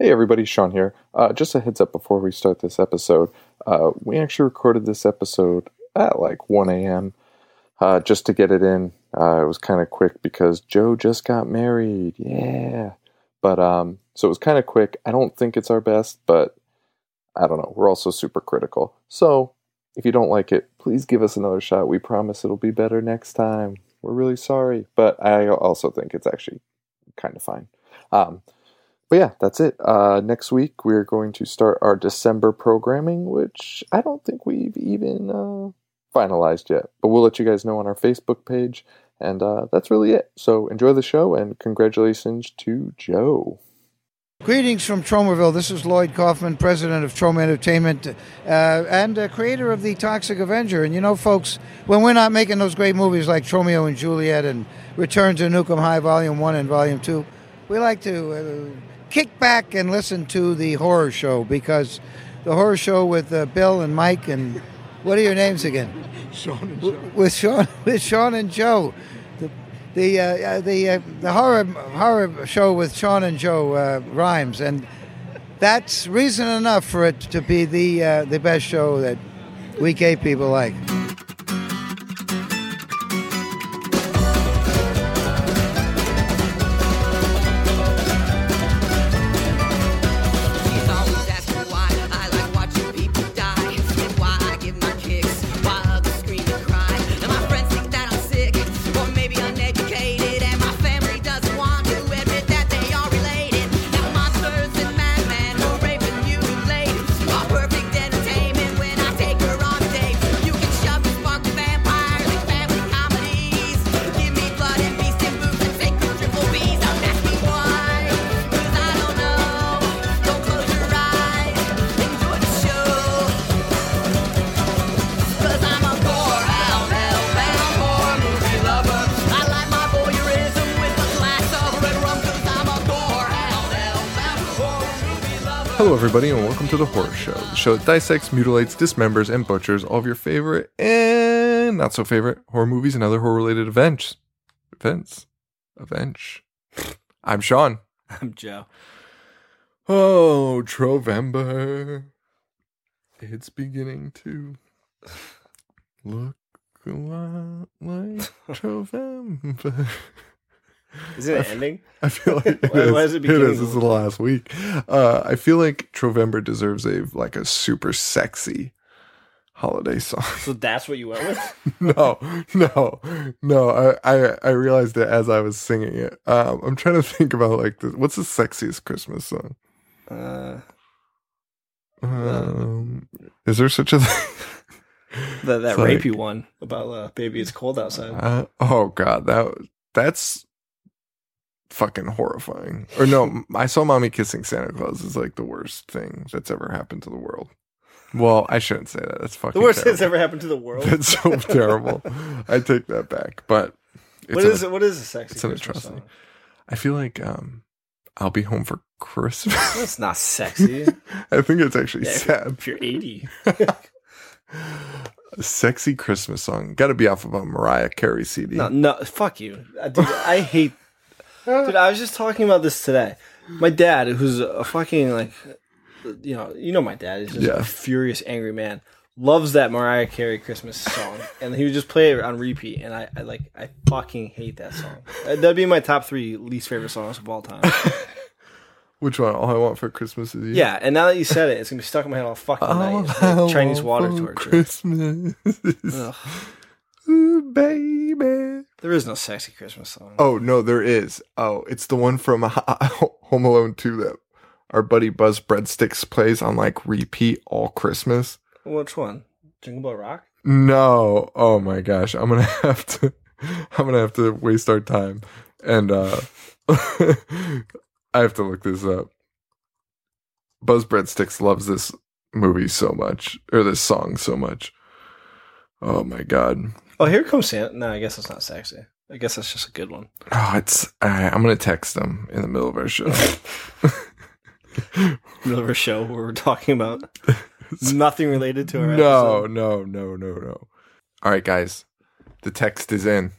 Hey everybody, Sean here. Uh, just a heads up before we start this episode. Uh, we actually recorded this episode at like 1 a.m. Uh, just to get it in. Uh, it was kind of quick because Joe just got married. Yeah. But um, so it was kind of quick. I don't think it's our best, but I don't know. We're also super critical. So if you don't like it, please give us another shot. We promise it'll be better next time. We're really sorry, but I also think it's actually kind of fine. Um, but yeah, that's it. Uh, next week we're going to start our December programming, which I don't think we've even uh, finalized yet. But we'll let you guys know on our Facebook page, and uh, that's really it. So enjoy the show, and congratulations to Joe. Greetings from Tromaville. This is Lloyd Kaufman, president of Troma Entertainment uh, and uh, creator of the Toxic Avenger. And you know, folks, when we're not making those great movies like Tromeo and Juliet and Return to Nuke 'Em High Volume 1 and Volume 2, we like to uh, kick back and listen to the horror show because the horror show with uh, Bill and Mike and what are your names again? Sean and Joe. With Sean, with Sean and Joe, the the uh, the uh, the horror horror show with Sean and Joe uh, rhymes, and that's reason enough for it to be the uh, the best show that we gay people like. Show, that dissects, mutilates, dismembers, and butchers all of your favorite and not so favorite horror movies and other horror-related events. Events, events. I'm Sean. I'm Joe. Oh, Trovember. It's beginning to look a lot like Trovember. Is it ending? I feel like it Why- is. why is it it is. to It's the last week. Uh, I feel like Trovember deserves a like a super sexy holiday song. So that's what you went with? no, no, no. I, I I realized it as I was singing it. Um, I'm trying to think about like the, what's the sexiest Christmas song. Uh, Um, is there such a thing? the, that It's like- rapey one about uh, baby, it's cold outside. Uh, oh god, that that's fucking horrifying. Or no, I saw mommy kissing Santa Claus is like the worst thing that's ever happened to the world. Well, I shouldn't say that. That's fucking the worst terrible. that's ever happened to the world. That's so terrible. I take that back. But what is an, what is a sexy it's an Christmas atrocity. song? I feel like um, I'll be home for Christmas. That's not sexy. I think it's actually Yeah, if, sad. if you're 80. A sexy Christmas song. Got to be off of a Mariah Carey CD. No, no, fuck you. Dude, I hate. Dude, I was just talking about this today. My dad, who's a fucking, like, you know, you know my dad is just Yeah. a furious, angry man. Loves that Mariah Carey Christmas song, and he would just play it on repeat. And I, I like, I fucking hate that song. Uh, That'd be my top three least favorite songs of all time. Which one? All I want for Christmas is you. Yeah, and now that you said it, it's gonna be stuck in my head all fucking All night. It's I like Chinese water for torture. Christmas. is- Ugh. Ooh, baby. There is no sexy Christmas song. Oh no, there is. Oh, it's the one from Home Alone 2 that our buddy Buzz Breadsticks plays on like repeat all Christmas. Which one? Jingle Bell Rock? No. Oh my gosh. I'm gonna have to I'm gonna have to waste our time. And uh I have to look this up. Buzz Breadsticks loves this movie so much. Or this song so much. Oh my god. Oh, here comes Santa. No, I guess it's not sexy. I guess that's just a good one. Oh, it's I, I'm gonna text them in the middle of our show. Middle of our show where we're talking about nothing related to our no, episode. no, no, no, no. All right, guys. The text is in.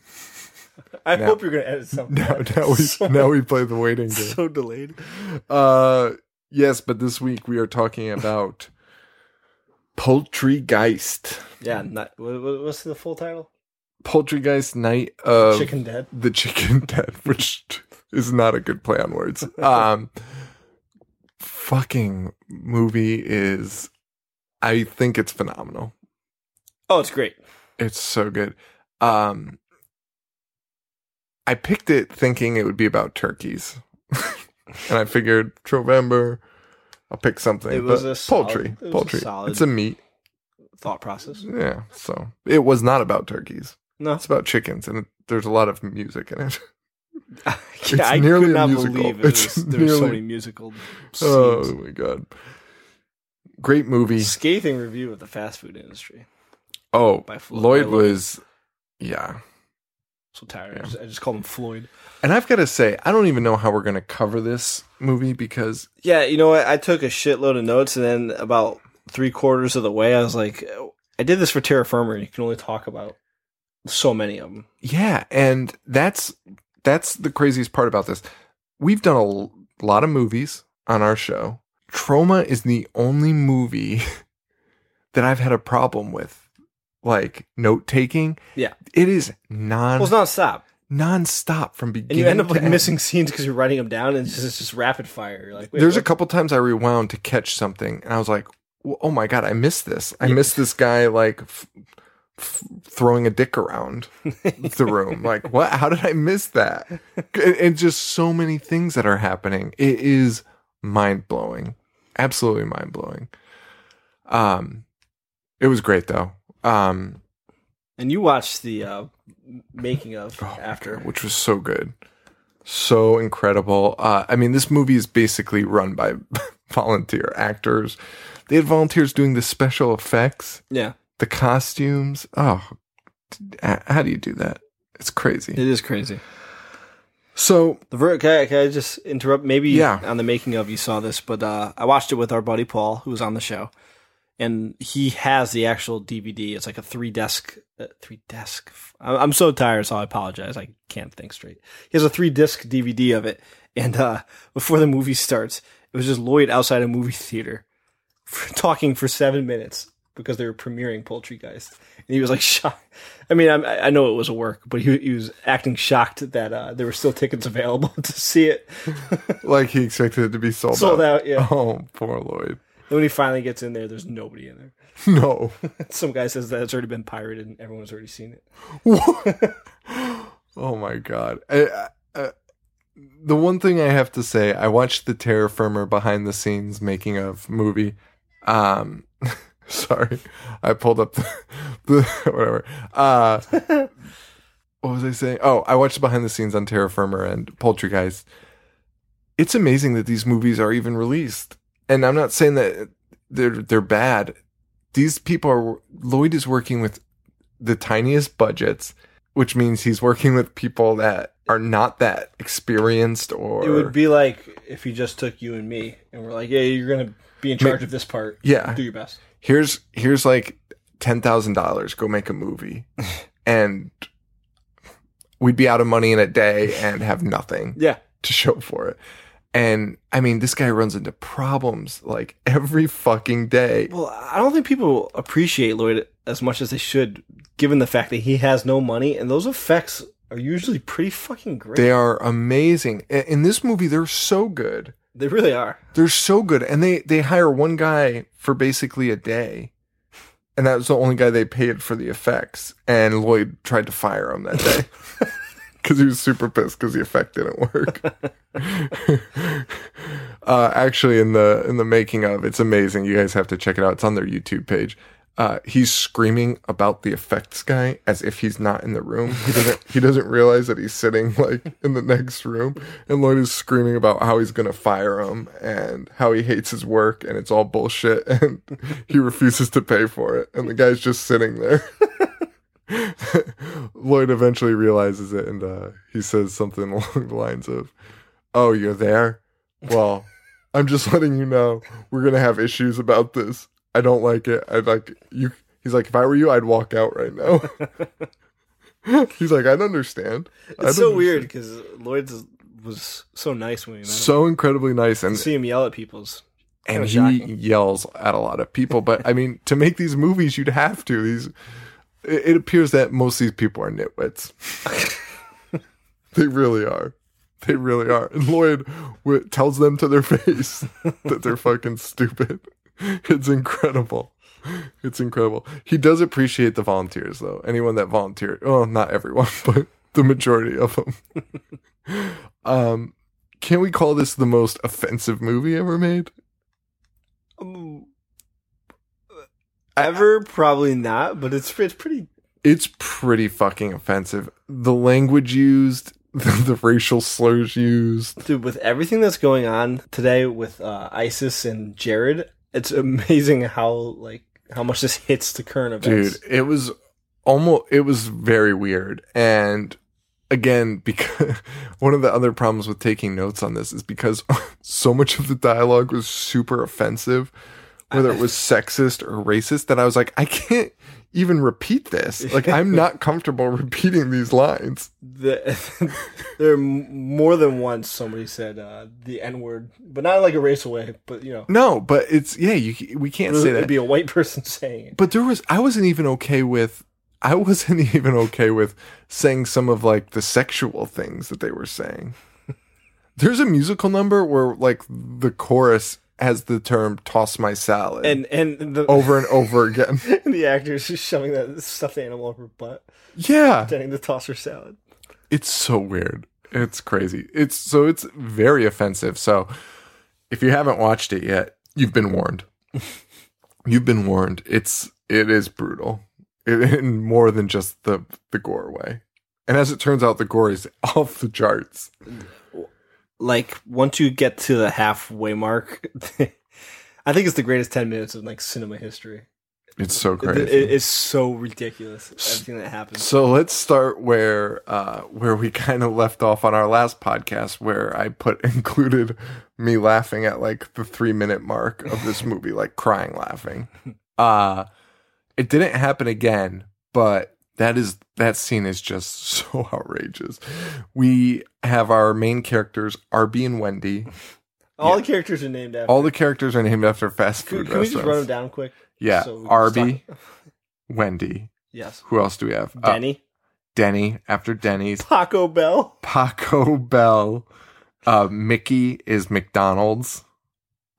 I Now- hope you're gonna edit something. Now, now we so, now we play the waiting game. so delayed. Uh, yes, but this week we are talking about Poultrygeist. Yeah, not, what, what- what's the full title? Poultrygeist Night of Chicken Dead. the Chicken Dead, which is not a good play on words. Um, fucking movie is, I think it's phenomenal. Oh, it's great. It's so good. Um, I picked it thinking it would be about turkeys, and I figured Trovember. I'll pick something. It was but a solid- poultry. it was a poultry. solid- It's a meat. Thought process. Yeah. So it was not about turkeys. No, It's about chickens, and there's a lot of music in it. yeah, I nearly could a not musical. believe it It's was, there so nearly- many musical oh scenes. oh my god! Great movie. Scathing review of the fast food industry. Oh, Lloyd Lloyd. was, yeah. So tired. I, just, I just called him Floyd. And I've got to say, I don't even know how we're going to cover this movie because Yeah, you know what? I took a shitload of notes, and then about three quarters of the way, I was like, I did this for Terror Firmer, and you can only talk about so many of them. Yeah, and that's that's the craziest part about this. We've done a l- lot of movies on our show. Troma is the only movie that I've had a problem with, like note taking. Yeah. It is non Well, it's not stop, nonstop from and beginning. you end up like end. missing scenes because you're writing them down, and it's just, it's just rapid fire. You're like, There's a couple times I rewound to catch something, and I was like, "W- "Oh my god, I missed this! I missed this guy like f- f- throwing a dick around the room. Like, what? How did I miss that? And, and just so many things that are happening. It is mind blowing, absolutely mind blowing. Um, it was great though. Um, And you watched the uh, making of after. which was so good, so incredible. Uh, I mean, this movie is basically run by volunteer actors. They had volunteers doing the special effects, Yeah, the costumes. Oh, how do you do that? It's crazy. it is crazy. So The ver- can, I, can I just interrupt? Maybe Yeah. on the making of you saw this, but uh, I watched it with our buddy Paul, who was on the show, and he has the actual DVD. It's like a three disc, uh, three disc. I- I'm so tired, so I apologize. I can't think straight. He has a three disc DVD of it, and uh, before the movie starts, it was just Lloyd outside a movie theater for, talking for seven minutes because they were premiering Poultrygeist, and he was like shocked. I mean, I, I know it was a work, but he, he was acting shocked that uh, there were still tickets available to see it. like he expected it to be sold, Sold out, yeah. Oh, poor Lloyd. And when he finally gets in there, there's nobody in there. No. Some guy says that it's already been pirated and everyone's already seen it. oh my god. I, I, the one thing I have to say, I watched the Terror Firmer behind the scenes making of movie. Um, sorry, I pulled up the, the whatever. Uh, what was I saying? Oh, I watched behind the scenes on Terror Firmer and Poultrygeist. It's amazing that these movies are even released, and I'm not saying that they're they're bad. These people are Lloyd is working with the tiniest budgets, which means he's working with people that are not that experienced or It would be like if he just took you and me and we're like, yeah, you're going to be in charge of this part. Yeah. Do your best. here's here's like ten thousand dollars. Go make a movie, and we'd be out of money in a day and have nothing Yeah. to show for it. And I mean, this guy runs into problems like every fucking day. Well, I don't think people appreciate Lloyd as much as they should, given the fact that he has no money and those effects are usually pretty fucking great. They are amazing. In this movie, they're so good. They really are. They're so good, and they they hire one guy for basically a day, and that was the only guy they paid for the effects. And Lloyd tried to fire him that day because he was super pissed because the effect didn't work. uh, actually, in the in the making of, it's amazing. You guys have to check it out. It's on their YouTube page. Uh, he's screaming about the effects guy as if he's not in the room. He doesn't. he doesn't realize that he's sitting like in the next room. And Lloyd is screaming about how he's gonna fire him and how he hates his work and it's all bullshit and he refuses to pay for it. And the guy's just sitting there. Lloyd eventually realizes it and uh, he says something along the lines of, "Oh, you're there? Well, I'm just letting you know we're gonna have issues about this. I don't like it. I'd like you." He's like, "If I were you, I'd walk out right now." He's like, "I'd understand." I'd It's so understand." weird because Lloyd was so nice when we met him. So incredibly nice, To and see him yell at people's. and he shocking. yells at a lot of people. But I mean, to make these movies, you'd have to. These it, it appears that most of these people are nitwits. they really are. They really are. And Lloyd w- tells them to their face that they're fucking stupid. It's incredible. It's incredible. He does appreciate the volunteers, though. Anyone that volunteered. well, not everyone, but the majority of them. um, can we call this the most offensive movie ever made? Um, Ever probably not, but it's it's pretty. it's pretty fucking offensive. The language used, the, the racial slurs used. Dude, with everything that's going on today with uh, ISIS and Jared, it's amazing how like how much this hits the current Dude, it was almost it was very weird. And again, because one of the other problems with taking notes on this is because so much of the dialogue was super offensive, whether it was sexist or racist, that I was like, I can't even repeat this. Like I'm not comfortable repeating these lines. The, there more than once somebody said uh, the N word, but not like a racial way, but you know, No, but it's yeah, you we can't say that. it'd be a white person saying it. But there was I wasn't even okay with I wasn't even okay with saying some of like the sexual things that they were saying. There's a musical number where like the chorus has the term toss my salad And and the over and over again. the actor's just shoving that stuffed animal up her butt, Yeah. pretending to toss her salad. It's so weird. It's crazy. It's so it's very offensive. So if you haven't watched it yet, you've been warned. you've been warned. It's it is brutal. It, in more than just the the gore way. And as it turns out, the gore is off the charts. Like once you get to the halfway mark, I think it's the greatest ten minutes of like cinema history. It's so It- crazy. it- it's so ridiculous everything that happens. So let's start where uh, where we kind of left off on our last podcast, where I put included me laughing at like the three minute mark of this movie, like crying laughing. Uh it didn't happen again, but that is that scene is just so outrageous. We have our main characters, Arby and Wendy. All the characters are named after. All the characters are named after fast can, food can we just run them down quick? Yeah, So Arby, Wendy. Yes. Who else do we have? Uh, Denny. Denny after Denny's. Taco Bell. Paco Bell. Uh, Mickey is McDonald's.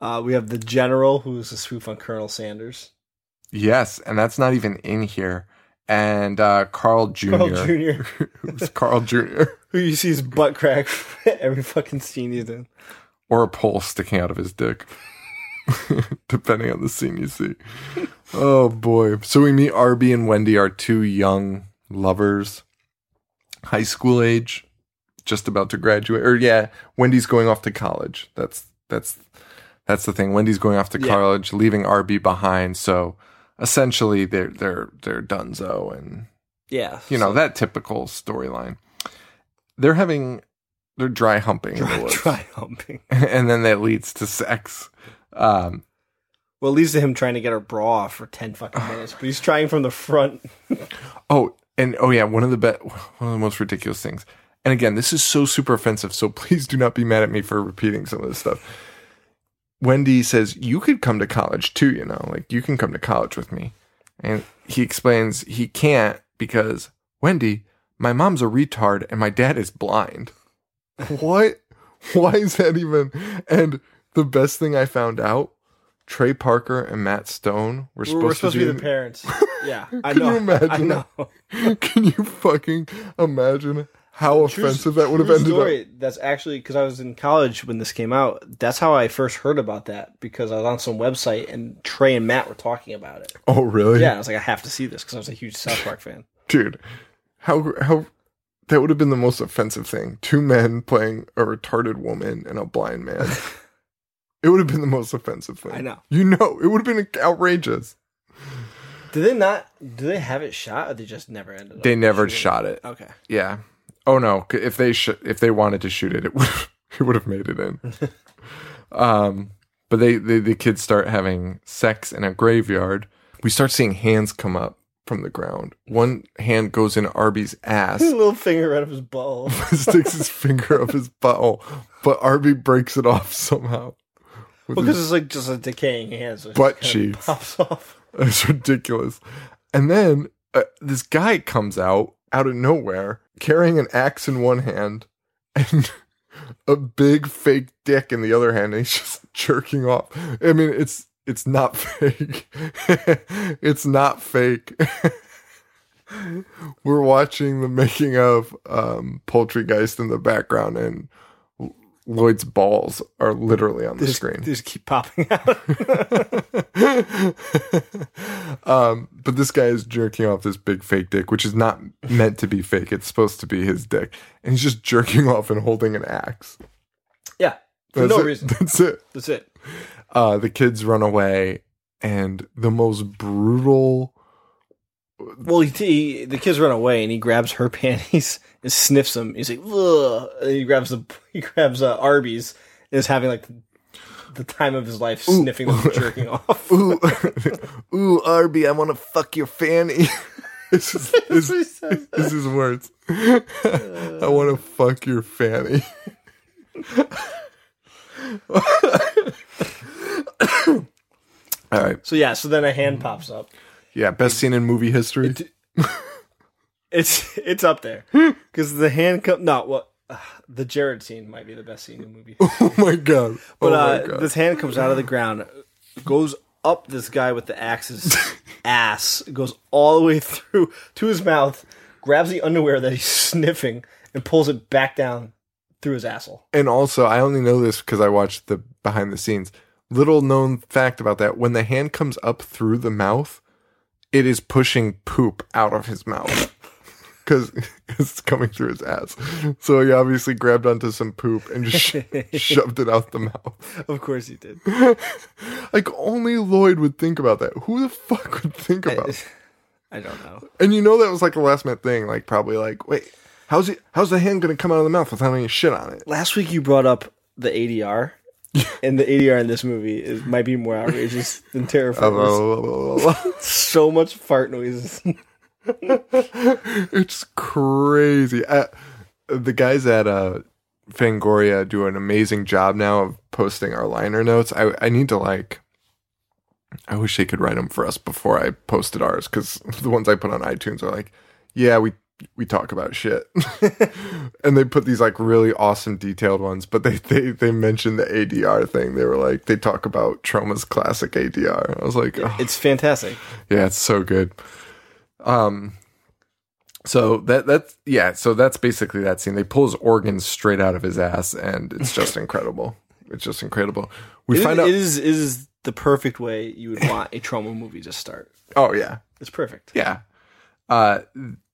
Uh, we have the General, who's a spoof on Colonel Sanders. Yes, and that's not even in here. And uh, Carl Jr. Carl Jr., Who's Carl Jr. who you see his butt crack every fucking scene he's in. or a pole sticking out of his dick, depending on the scene you see. Oh boy! So we meet Arby and Wendy, our two young lovers, high school age, just about to graduate. Or yeah, Wendy's going off to college. That's that's that's the thing. Wendy's going off to Yeah. college, leaving Arby behind. So essentially, they're they're they're donezo, and Yeah. you know so- that typical storyline. They're having they're dry humping in the woods try humping. and then that leads to sex. Um, Well, it leads to him trying to get her bra off for 10 fucking minutes, but he's trying from the front. oh, and oh yeah, one of the be- one of the most ridiculous things. And again, this is so super offensive. So please do not be mad at me for repeating some of this stuff. Wendy says you could come to college too. You know, like you can come to college with me. And he explains he can't because Wendy, my mom's a retard and my dad is blind. what? Why is that even? And the best thing I found out, Trey Parker and Matt Stone were supposed, We're supposed to be in- the parents. Yeah, I Can know. you imagine I know. Can you fucking imagine how True- offensive that would have true ended story. up? That's actually because I was in college when this came out. That's how I first heard about that because I was on some website and Trey and Matt were talking about it. Oh, really? Yeah, I was like, I have to see this because I was a huge South Park fan. dude. How how that would have been the most offensive thing. Two men playing a retarded woman and a blind man. it would have been the most offensive thing. I know. You know, it would have been outrageous. Did they not? Do they have it shot, or they just never ended up? They never shooting shot it. Okay. Yeah. Oh no! If they sh- if they wanted to shoot it, it would it would have made it in. um, but they, they the kids start having sex in a graveyard. We start seeing hands come up from the ground. One hand goes in Arby's ass. His little finger right up his ball. sticks his finger up his butthole, but Arby breaks it off somehow. Because it's like just a decaying hand. So Butt cheeks. pops off. it's ridiculous. And then uh, this guy comes out out of nowhere carrying an axe in one hand and a big fake dick in the other hand, and he's just jerking off. I mean, it's it's not fake. it's not fake. We're watching the making of um, Poultrygeist in the background, and Lloyd's balls are literally on the just, screen. they just keep popping out. um, but this guy is jerking off this big fake dick, which is not meant to be fake. It's supposed to be his dick, and he's just jerking off and holding an axe. yeah, for That's no it. reason. That's it. That's it. Uh, the kids run away, and the most brutal. Well, he, he the kids run away, and he grabs her panties and sniffs them. He's like, Ugh. And he grabs the he grabs uh, Arby's and is having like the time of his life sniffing them, and jerking off. Ooh, ooh, Arby, I want to fuck your fanny. this, is, this, what he says. this is words. I want to fuck your fanny. All right. So yeah, so then a hand pops up. Yeah, best scene in movie history. It's it's up there because the hand come not what uh, the Jared scene might be the best scene in the movie. oh my god. But oh my uh, god. this hand comes out of the ground, goes up this guy with the axe's ass, goes all the way through to his mouth, grabs the underwear that he's sniffing, and pulls it back down through his asshole. and also, I only know this because I watched the behind the scenes. Little known fact about that: when the hand comes up through the mouth, it is pushing poop out of his mouth because it's coming through his ass. So he obviously grabbed onto some poop and just sh- shoved it out the mouth. Of course he did. Like only Lloyd would think about that. Who the fuck would think about? I don't know. And you know that was like a last minute thing. Like probably like, wait, how's it? How's the hand gonna come out of the mouth without any shit on it? Last week you brought up the ADR. and the ADR in this movie is might be more outrageous than terrifying. so much fart noises. it's crazy. Uh, the guys at uh, Fangoria do an amazing job now of posting our liner notes. I, I need to like. I wish they could write them for us before I posted ours because the ones I put on iTunes are like, yeah, we we talk about shit, and they put these like really awesome detailed ones. But they they they mentioned the ADR thing. They were like they talk about Troma's classic ADR. I was like, oh, It's fantastic. yeah, it's so good. Um, so that that's yeah, so that's basically that scene. They pull his organs straight out of his ass, and it's just incredible. It's just incredible. We It is, find out. it is it is the perfect way you would want a Troma movie to start. oh yeah, It's perfect. yeah. Uh,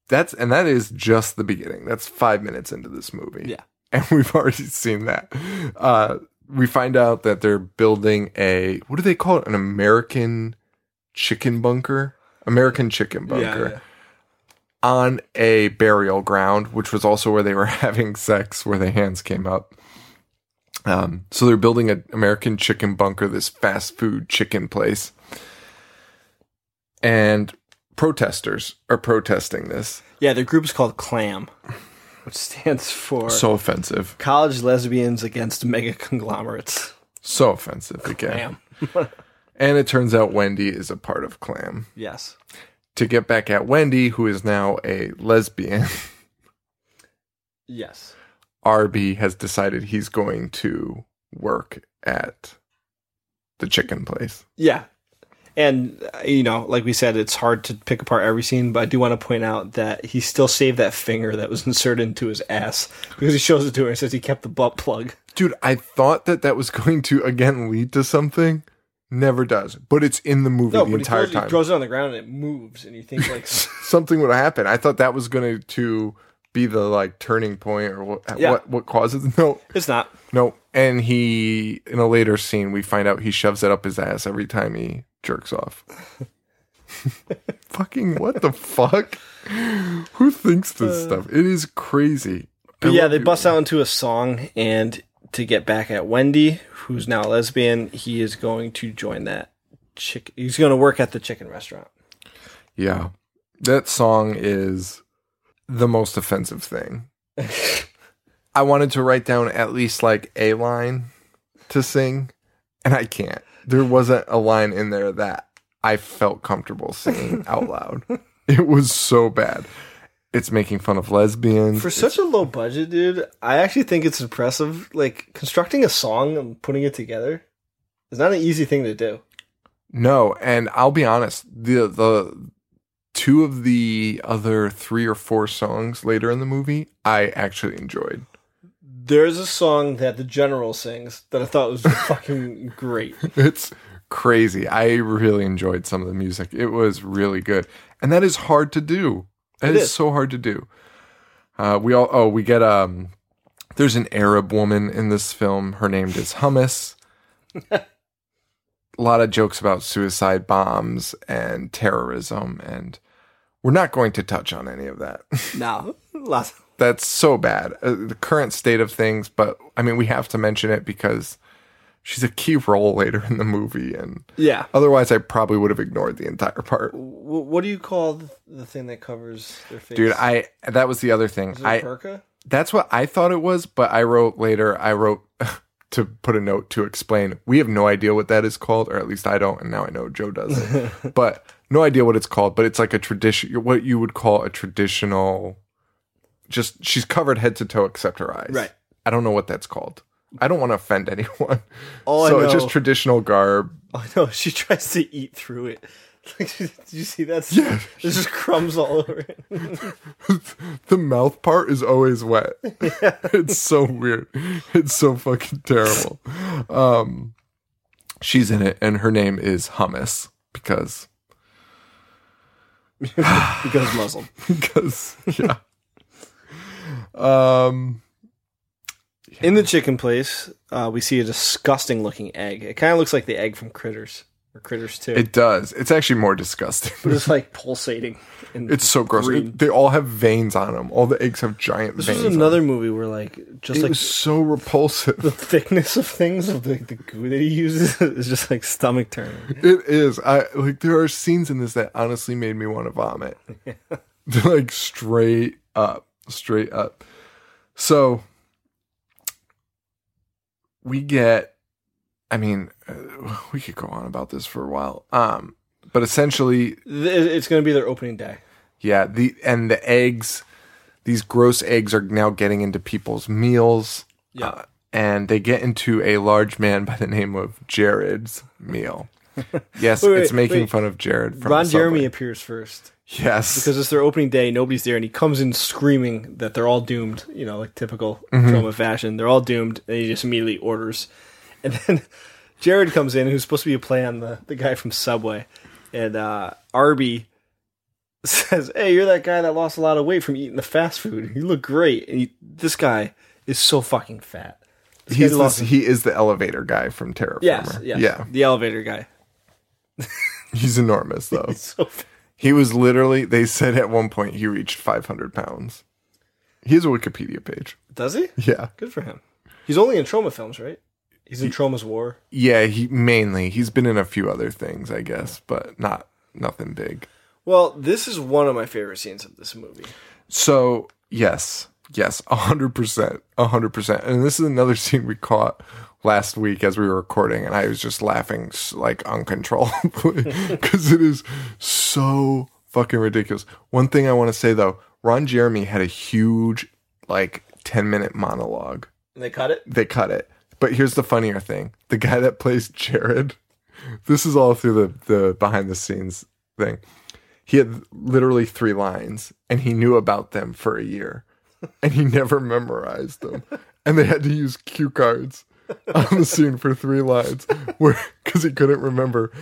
that's and that is just the beginning. That's five minutes into this movie. Yeah. and we've already seen that. Uh, we find out that they're building a what do they call it? An American chicken bunker. American chicken bunker. yeah. on a burial ground, which was also where they were having sex, where the hands came up. Um, so they're building an American chicken bunker, this fast food chicken place. And protesters are protesting this. Yeah, their group is called CLAM, which stands for So offensive. College Lesbians Against Mega Conglomerates. So offensive again. CLAM. And it turns out Wendy is a part of Clam. Yes. To get back at Wendy, who is now a lesbian, Yes. Arby has decided he's going to work at the chicken place. Yeah. And, you know, like we said, it's hard to pick apart every scene, but I do want to point out that he still saved that finger that was inserted into his ass because he shows it to her and says he kept the butt plug. Dude, I thought that that was going to again lead to something. Never does, but it's in the movie No, the entire throws, he throws it on the ground and it moves, and you think, like, something would happen. I thought that was going to be the like turning point or what Yeah. what what causes no it's not. no. And he in a later scene we find out he shoves it up his ass every time he jerks off. Fucking what the fuck? Who thinks this uh. stuff? It is crazy. But I yeah, they bust out into a song, and to get back at Wendy, who's now a lesbian, he is going to join that chick. He's going to work at the chicken restaurant. Yeah. That song is the most offensive thing. I wanted to write down at least like a line to sing, and I can't. There wasn't a line in there that I felt comfortable singing out loud. It was so bad. It's making fun of lesbians. For such a low budget, dude, I actually think it's impressive. Like constructing a song and putting it together is not an easy thing to do. No, and I'll be honest, the the two of the other three or four songs later in the movie I actually enjoyed. There's a song that the general sings that I thought was fucking great. It's crazy. I really enjoyed some of the music. It was really good. And that is hard to do. It it is. is. so hard to do. Uh, we all oh, we get um there's an Arab woman in this film. Her name is Hummus. a lot of jokes about suicide bombs and terrorism and we're not going to touch on any of that. No, lots. That's so bad. Uh, the current state of things, but I mean we have to mention it because she's a key role later in the movie and Yeah. Otherwise, I probably would have ignored the entire part. W- what do you call the, thing that covers their face? Dude, I that was the other thing. is it I a burqa? that's what I thought it was, but I wrote later. I wrote to put a note to explain. We have no idea what that is called, or at least I don't, and now I know Joe doesn't. but no idea what it's called. But it's like a tradition, what you would call a traditional. Just she's covered head to toe except her eyes. Right. I don't know what that's called. I don't want to offend anyone. All I so it's just traditional garb. Oh no, she tries to eat through it. Like, did you see that? Yeah. There's just crumbs all over it. the mouth part is always wet. it's so weird. It's so fucking terrible. Um, she's in it, and her name is Hummus because because Muslim. because yeah. Um, In the chicken place, uh, we see a disgusting looking egg. It kind of looks like the egg from Critters or Critters Two. it does. It's actually more disgusting. but it's like pulsating. It's so gross. It- they all have veins on them. All the eggs have giant This veins. on another movie where like just It like so repulsive. the thickness of things of the, the goo that he uses is just like stomach turning. It is. I like there are scenes in this that honestly made me want to vomit. They're like straight up, straight up. So we get I mean, uh, we could go on about this for a while. Um but essentially, It's going to be their opening day. yeah, the and the eggs these gross eggs are now getting into people's meals. Yeah. Uh, and they get into a large man by the name of Jared's meal. Yes, Wait, wait, it's making wait. fun of Jared from Ron Jeremy appears first Yes, because it's their opening day. Nobody's there, and he comes in screaming that they're all doomed. You know, like typical Mm-hmm. Troma fashion. They're all doomed, and he just immediately orders. And then Jared comes in, who's supposed to be a play on the the guy from Subway, and uh, Arby says, "Hey, you're that guy that lost a lot of weight from eating the fast food. You look great." And he, this guy is so fucking fat. This he's lost- he is the elevator guy from Terror yes, yes, yeah, the elevator guy. he's enormous though. He's so fat. He was literally. They said at one point he reached 500 pounds. He has a Wikipedia page. Does he? Yeah, Good for him. He's only in Troma films, right? He's in Troma's War. yeah. He mainly he's been in a few other things, I guess, but not nothing big. Well, this is one of my favorite scenes of this movie. So yes, yes, a hundred percent, a hundred percent. And this is another scene we caught last week as we were recording, and I was just laughing like uncontrollably because it is so fucking ridiculous. One thing I want to say though, Ron Jeremy had a huge like ten minute monologue. And they cut it. They cut it. But here's the funnier thing: the guy that plays Jared. This is all through the the behind the scenes thing. He had literally three lines, and he knew about them for a year, and he never memorized them. And they had to use cue cards on the scene for three lines, where because he couldn't remember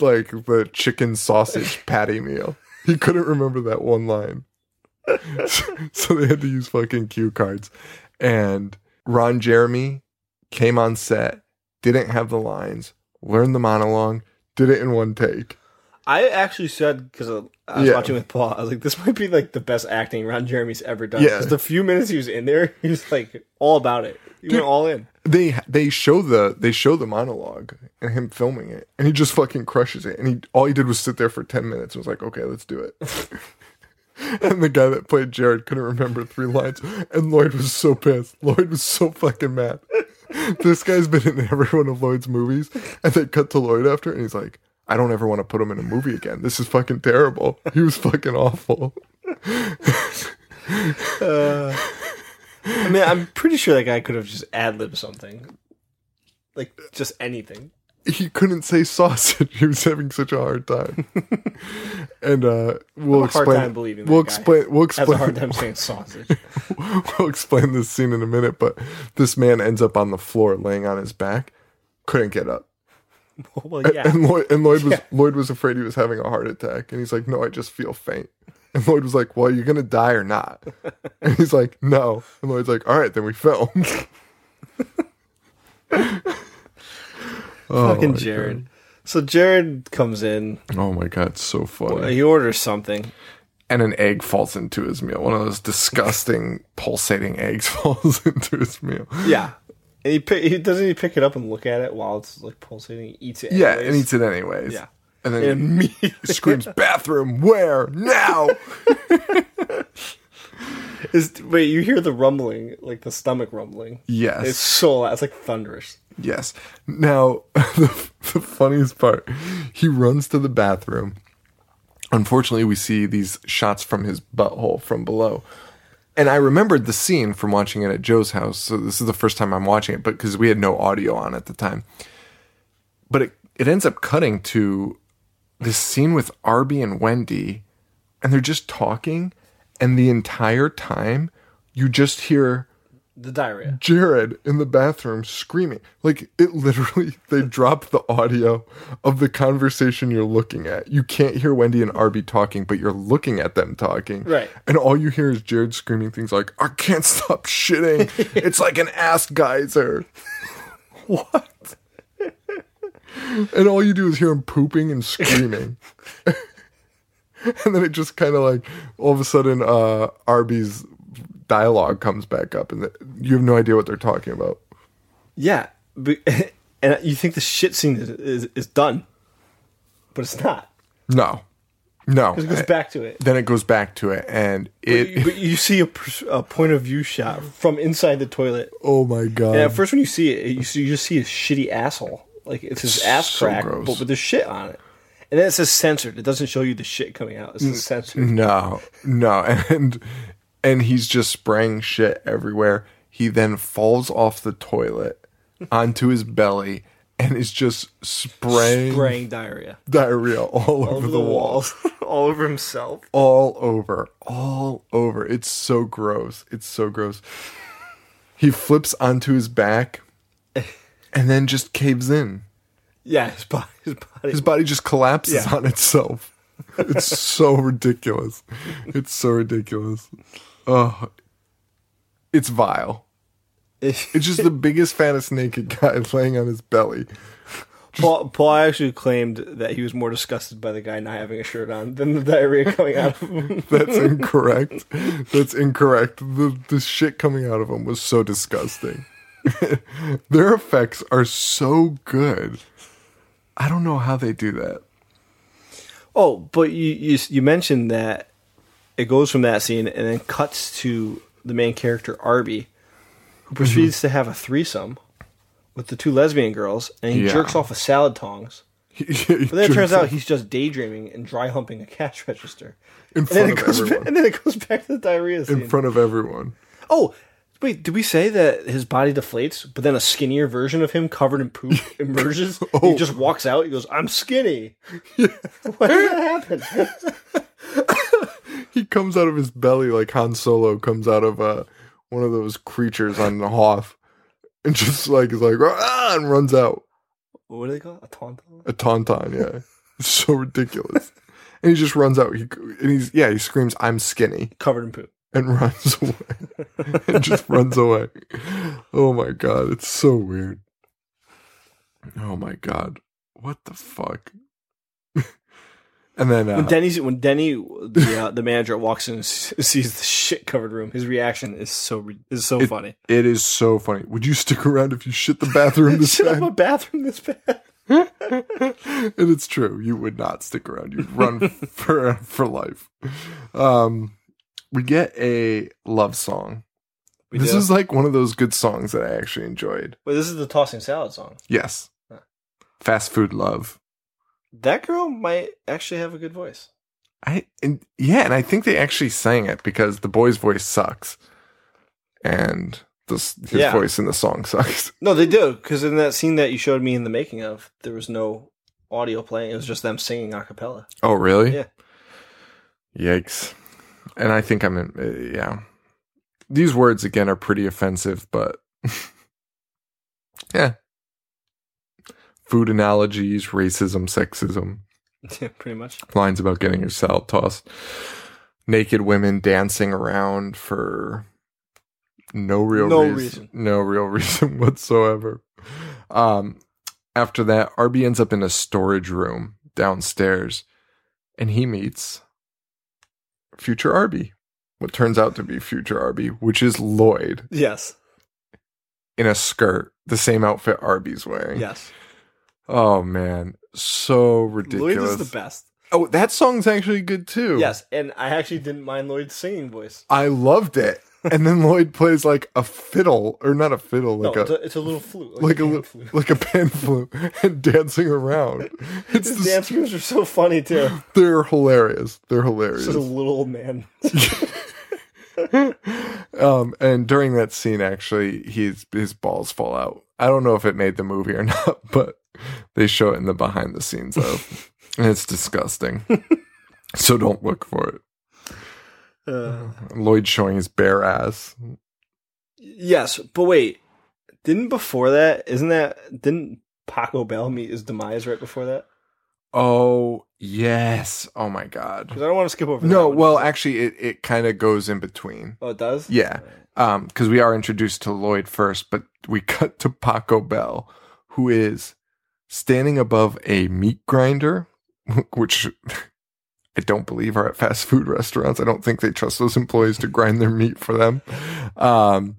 like the chicken sausage patty meal. He couldn't remember that one line, so, so they had to use fucking cue cards. And Ron Jeremy came on set, didn't have the lines, learned the monologue, did it in one take. I actually said because I was Yeah. watching with Paul. I was like, "This might be like the best acting Ron Jeremy's ever done." Yeah. Because the few minutes he was in there, he was like all about it. He went all in. They they show the they show the monologue and him filming it, and he just fucking crushes it. And he all he did was sit there for ten minutes and was like, "Okay, let's do it." and the guy that played Jared couldn't remember three lines, and Lloyd was so pissed. Lloyd was so fucking mad. this guy's been in every one of Lloyd's movies, and they cut to Lloyd after, and he's like, "I don't ever want to put him in a movie again. This is fucking terrible. He was fucking awful." I mean, I'm pretty sure that guy could have just ad libbed something, like just anything. he couldn't say sausage. He was having such a hard time. and uh, we'll a hard explain. time believing that we'll explain. We'll a hard explain. time saying sausage. we'll explain this scene in a minute. But this man ends up on the floor, laying on his back. Couldn't get up. well, yeah. And Lloyd, and Lloyd was Lloyd was afraid he was having a heart attack, and he's like, "No, I just feel faint." And Lloyd was like, "Well, you're gonna die or not?" And he's like, "No." And Lloyd's like, "All right, then we film." Oh Fucking Jared. So Jared comes in. Oh my god, so funny. He orders something. and an egg falls into his meal. One of those disgusting pulsating eggs falls into his meal. Yeah. And he pick, he doesn't he pick it up and look at it while it's like pulsating. He eats it. Yeah, anyways. and eats it anyways. Yeah. And then And he immediately screams, "Bathroom where now?" is wait. You hear the rumbling, like the stomach rumbling. yes, It's so loud. It's like thunderous. yes. Now the, the funniest part, he runs to the bathroom. Unfortunately, we see these shots from his butthole from below. And I remembered the scene from watching it at Joe's house. So this is the first time I'm watching it, but because we had no audio on at the time. But it, it ends up cutting to this scene with Arby and Wendy, and they're just talking, and the entire time you just hear The diarrhea. Jared in the bathroom screaming. Like it literally they dropped the audio of the conversation you're looking at. You can't hear Wendy and Arby talking, but you're looking at them talking. Right. And all you hear is Jared screaming things like, I can't stop shitting. it's like an ass geyser. what? and all you do is hear him pooping and screaming. and then it just kind of like all of a sudden uh Arby's dialogue comes back up and the, you have no idea what they're talking about. Yeah, but, and you think the shit scene is, is, is done, but it's not. No. No. It goes eh, back to it. Then it goes back to it and it but you see a, a point of view shot from inside the toilet. Oh my god. And at first, when you see it, you, see, you just see a shitty asshole. Like it's his ass So crack, gross. but with the shit on it. And then it says censored. It doesn't show you the shit coming out. It says censored. No, no, and and he's just spraying shit everywhere. He then falls off the toilet onto his belly and is just spraying, Spraying diarrhea diarrhea all, all over, over the, the walls. walls, all over himself. all over, all over. It's so gross. It's so gross. He flips onto his back and then just caves in. Yeah, his body. His body. His body just collapses Yeah. on itself. It's so ridiculous. It's so ridiculous. Oh, it's vile. It's just the biggest, fattest naked guy laying on his belly. Paul, Paul actually claimed that he was more disgusted by the guy not having a shirt on than the diarrhea coming out of him. That's incorrect. That's incorrect. The the shit coming out of him was so disgusting. Their effects are so good. I don't know how they do that. Oh, but you, you you mentioned that it goes from that scene and then cuts to the main character Arby, who proceeds mm-hmm. to have a threesome with the two lesbian girls, and he Yeah. jerks off a salad tongs. But then it turns out he's just daydreaming and dry humping a cash register. in And then, front it of goes back, everyone. and then it goes back to the diarrhea scene. In front of everyone. oh, Wait, did we say that his body deflates, but then a skinnier version of him covered in poop emerges? Oh. He just walks out. He goes, "I'm skinny." Why did that happen? he comes out of his belly like Han Solo comes out of uh, one of those creatures on the Hoth, and just like is like ah, and runs out. what do they call it? A tauntaun? A tauntaun, yeah, it's so ridiculous. and he just runs out. He and he's yeah, he screams, "I'm skinny," Covered in poop. and runs away. and just runs away. Oh my god, it's so weird. Oh my god, what the fuck? And then uh, When Denny's when Denny the uh, the manager walks in and sees the shit covered room, his reaction is so is so It- funny. it is so funny. Would you stick around if you shit the bathroom this bad? Shit up a bathroom this bad. and it's true. You would not stick around. You'd run for for life. Um, we get a love song. We this do. is like one of those good songs that I actually enjoyed. Wait, this is the tossing salad song. Yes, Huh. fast food love. That girl might actually have a good voice. I and yeah, and I think they actually sang it because the boy's voice sucks, and this his Yeah. voice in the song sucks. No, they do because in that scene that you showed me in the making of, there was no audio playing. It was just them singing a cappella. Oh, really? Yeah. Yikes! And I think I'm in. Uh, yeah, these words again are pretty offensive, but yeah. Food analogies, racism, sexism, Yeah, pretty much. lines about getting your salad tossed, naked women dancing around for no real No reason, reason. no real reason whatsoever. Um, after that, Arby ends up in a storage room downstairs, and he meets future Arby. What turns out to be future Arby, which is Lloyd Yes. in a skirt, the same outfit Arby's wearing. Yes. Oh man, so ridiculous. Lloyd is the best. Oh, that song's actually good too. Yes, and I actually didn't mind Lloyd's singing voice. I loved it. And then Lloyd plays like a fiddle, or not a fiddle, like no, a it's, a, it's a little flute. like a, pan li- flute. like a pan flute, and dancing around. It's His the, dance moves are so funny too. they're hilarious. They're hilarious. Just a little old man. um, and during that scene, actually, his his balls fall out. I don't know if it made the movie or not, but they show it in the behind the scenes of, and it's disgusting. so don't look for it. Uh, Lloyd showing his bare ass. yes, but wait, didn't before that? Isn't that didn't Paco Bell meet his demise right before that? Oh yes! Oh my god! Because I don't want to skip over. No, well, actually, it it kind of goes in between. oh, it does. Yeah, um, because we are introduced to Lloyd first, but we cut to Paco Bell, who is standing above a meat grinder, which I don't believe are at fast food restaurants. I don't think they trust those employees to grind their meat for them. Um,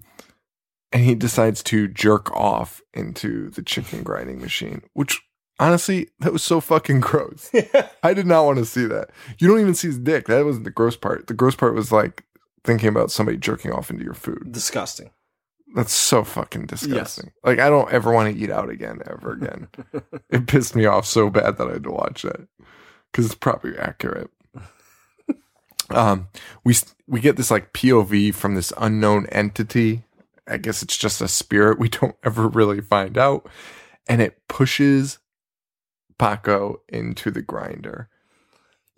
and he decides to jerk off into the chicken grinding machine, which honestly, that was so fucking gross. I did not want to see that. You don't even see his dick. That wasn't the gross part. The gross part was like thinking about somebody jerking off into your food. Disgusting. That's so fucking disgusting. Like I don't ever want to eat out again ever again. it pissed me off so bad that I had to watch that because it's probably accurate. um, we we get this like POV from this unknown entity. I guess it's just a spirit. We don't ever really find out, and it pushes Paco into the grinder,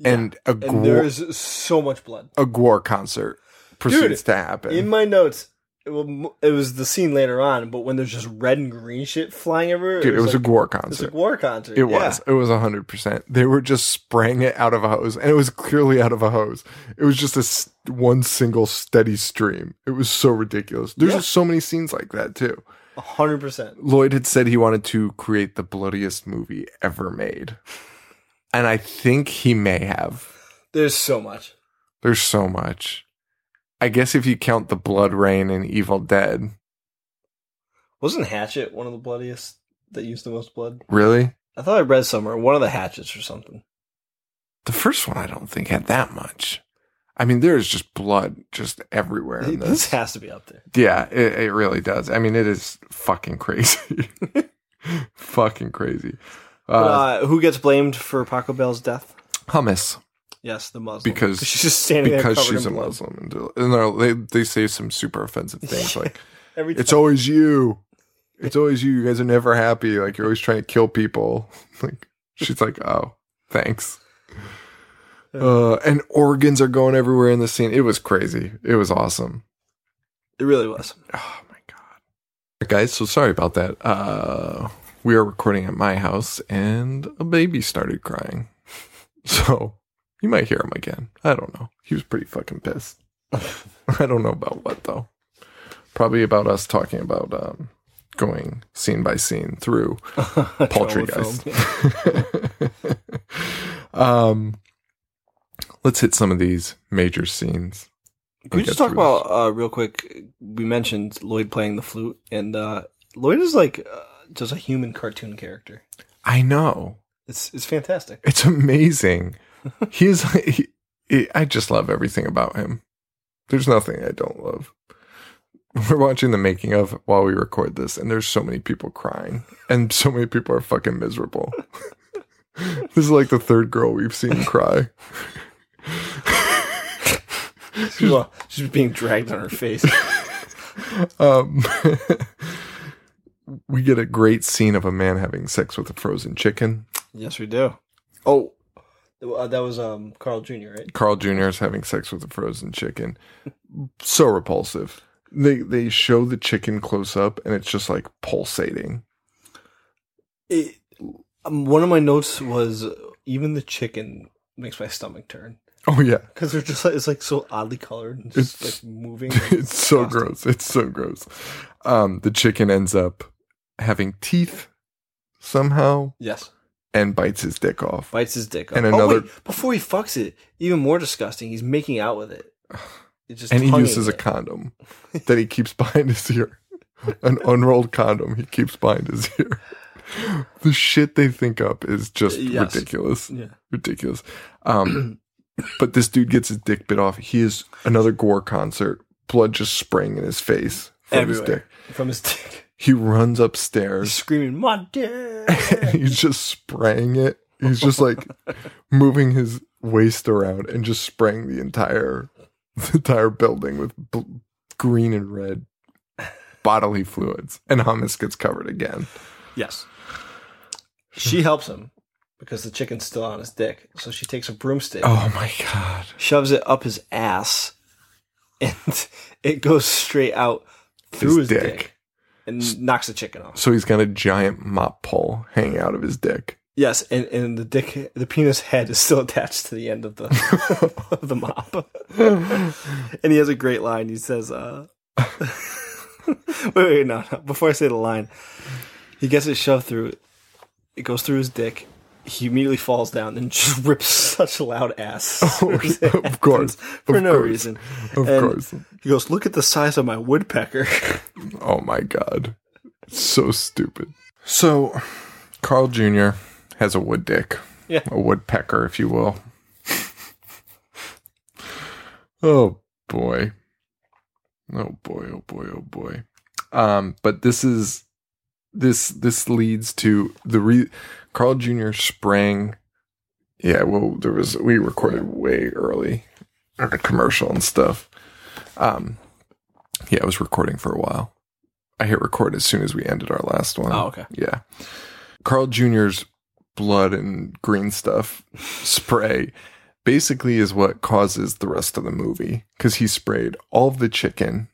and a And gore, there's so much blood. a gore concert proceeds to happen. In my notes, it was the scene later on, but when there's just red and green shit flying everywhere, Dude, it was a like, gore It's a concert. war concert. It yeah. was. It was hundred percent. They were just spraying it out of a hose, and it was clearly out of a hose. It was just a one single steady stream. It was so ridiculous. There's Yeah. just so many scenes like that too. Hundred percent. Lloyd had said he wanted to create the bloodiest movie ever made, and I think he may have. There's so much. There's so much. I guess if you count the Blood Rain and Evil Dead, Wasn't Hatchet one of the bloodiest that used the most blood? really, I thought I read somewhere one of the hatchets or something. the first one I don't think had that much. I mean, there's just blood just everywhere in This this. has to be up there. Yeah, it, it really does. I mean, it is fucking crazy. fucking crazy. But, Uh, uh, who gets blamed for Paco Bell's death? hummus. Yes, the Muslim. because she's just standing there because covered she's a in blood. Muslim and, do- and they're- they they say some super offensive things like Every time. it's always you. It's always you. You guys are never happy. Like you're always trying to kill people. Like she's like oh thanks. Uh and organs are going everywhere in the scene. It was crazy. It was awesome. It really was. oh my god. Guys so sorry about that. Uh we are recording at my house and a baby started crying. So you might hear him again i don't know he was pretty fucking pissed i don't know about what though probably about us talking about um going scene by scene through Poultrygeist. Film, um, let's hit some of these major scenes. Can we just talk about uh, real quick? We mentioned Lloyd playing the flute, and uh, Lloyd is like uh, just a human cartoon character. I know It's it's fantastic. it's amazing. He's he, he- I just love everything about him. There's nothing I don't love. We're watching the making of while we record this, and there's so many people crying, and so many people are fucking miserable. this is like the third girl we've seen cry. She's, she's being dragged on her face. Um, we get a great scene of a man having sex with a frozen chicken. yes, we do. Oh, uh, that was um Carl Jr. Right? Carl Jr. is having sex with a frozen chicken. So repulsive. They they show the chicken close up and it's just like pulsating. It, um, one of my notes was even the chicken makes my stomach turn Oh yeah. because they're just like it's like so oddly colored and just It's- like moving. It's so gross. It's so gross. Um the chicken ends up having teeth somehow Yes, and bites his dick off. bites his dick. off. And another- oh, wait, before he fucks it, even more disgusting. He's making out with it. It's just and he uses a condom that he keeps behind his ear. An unrolled condom he keeps behind his ear. The shit they think up is just Yes. ridiculous. Yeah. Ridiculous. Um, but this dude gets his dick bit off. He is another gore concert, blood just spraying in his face from his dick. from his dick. He runs He's upstairs. screaming, "My dick!" And he's just spraying it. He's just like moving his waist around and just spraying the entire the entire building with bl- green and red bodily fluids. And hummus gets covered again. yes. She helps him because the chicken's still on his dick. So she takes a broomstick, Oh my god! shoves it up his ass, and it goes straight out through his, His dick. dick. And knocks the chicken off. So he's got a giant mop pole hanging out of his dick. Yes, and, and the dick, the penis head is still attached to the end of the of the mop. and he has a great line. He says, uh, "Wait, wait, no, no. Before I say the line, he gets it shoved through. It goes through his dick. He immediately falls down and just rips such a loud ass. of course, for of no course, reason. Of And course. He goes, "Look at the size of my woodpecker." Oh my god. So stupid. So Carl Jr. has a wood dick. Yeah. A woodpecker, if you will. oh boy. Oh boy, oh boy, oh boy. Um, but this is this this leads to the re Carl Jr. sprang yeah, well there was we recorded way early a commercial and stuff. Um yeah, I was recording for a while. I hit record as soon as we ended our last one. Oh, okay. Yeah. Carl Jr.'s blood and green stuff spray basically is what causes the rest of the movie because he sprayed all of the chicken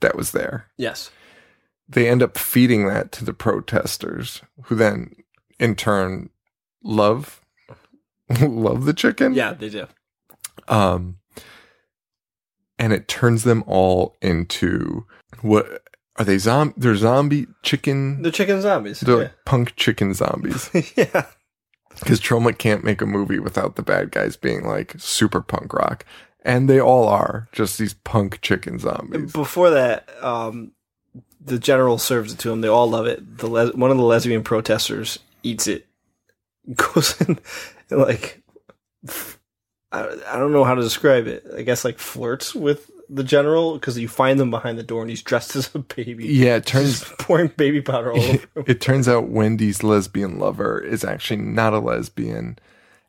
that was there. yes. They end up feeding that to the protesters, who then in turn love love the chicken. Yeah, they do. Um, and it turns them all into what are they? Zom? They're zombie chicken. The chicken zombies. They're like punk chicken zombies. yeah. yeah. Because Troma can't make a movie without the bad guys being like super punk rock, and they all are just these punk chicken zombies. Before that, um, the general serves it to them. They all love it. The les- one of the lesbian protesters eats it, goes in, like, I, I don't know how to describe it. I guess like flirts with the general because you find them behind the door and he's dressed as a baby. Yeah, it turns Just pouring baby powder all over him. it turns out Wendy's lesbian lover is actually not a lesbian,